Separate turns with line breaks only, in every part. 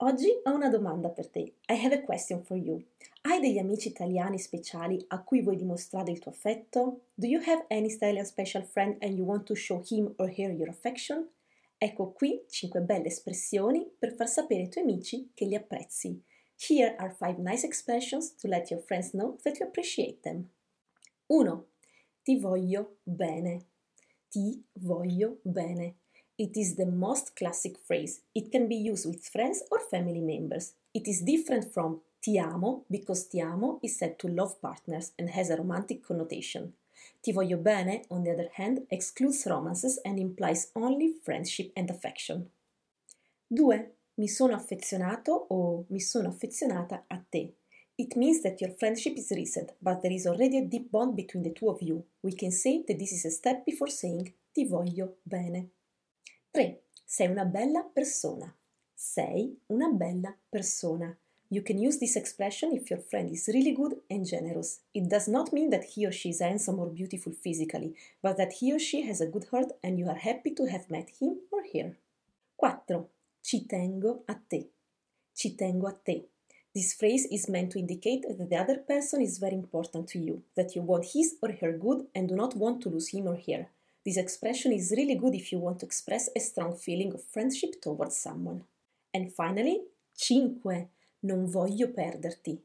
Oggi ho una domanda per te. I have a question for you. Hai degli amici italiani speciali a cui vuoi dimostrare il tuo affetto? Do you have any Italian special friend and you want to show him or her your affection? Ecco qui 5 belle espressioni per far sapere ai tuoi amici che li apprezzi. Here are 5 nice expressions to let your friends know that you appreciate them. 1. Ti voglio bene. Ti voglio bene. It is the most classic phrase. It can be used with friends or family members. It is different from ti amo because ti amo is said to love partners and has a romantic connotation. Ti voglio bene, on the other hand, excludes romances and implies only friendship and affection. 2. Mi sono affezionato o mi sono affezionata a te. It means that your friendship is recent, but there is already a deep bond between the two of you. We can say that this is a step before saying ti voglio bene. 3. Sei una bella persona. Sei una bella persona. You can use this expression if your friend is really good and generous. It does not mean that he or she is handsome or beautiful physically, but that he or she has a good heart and you are happy to have met him or her. 4. Ci tengo a te. Ci tengo a te. This phrase is meant to indicate that the other person is very important to you, that you want his or her good and do not want to lose him or her. This expression is really good if you want to express a strong feeling of friendship towards someone. And finally, 5. Non voglio perderti.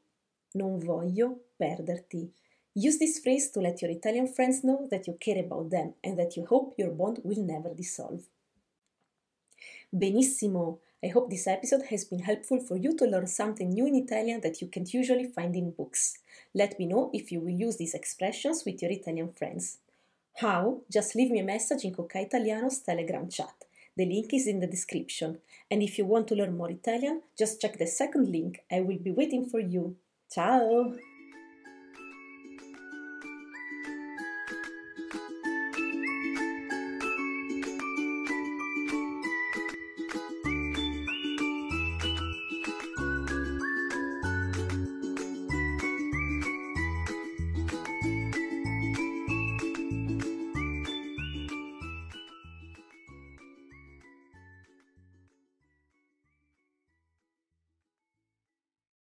Non voglio perderti. Use this phrase to let your Italian friends know that you care about them and that you hope your bond will never dissolve. Benissimo! I hope this episode has been helpful for you to learn something new in Italian that you can't usually find in books. Let me know if you will use these expressions with your Italian friends. How? Just leave me a message in Cocai Italiano's Telegram chat. The link is in the description. And if you want to learn more Italian, just check the second link. I will be waiting for you. Ciao!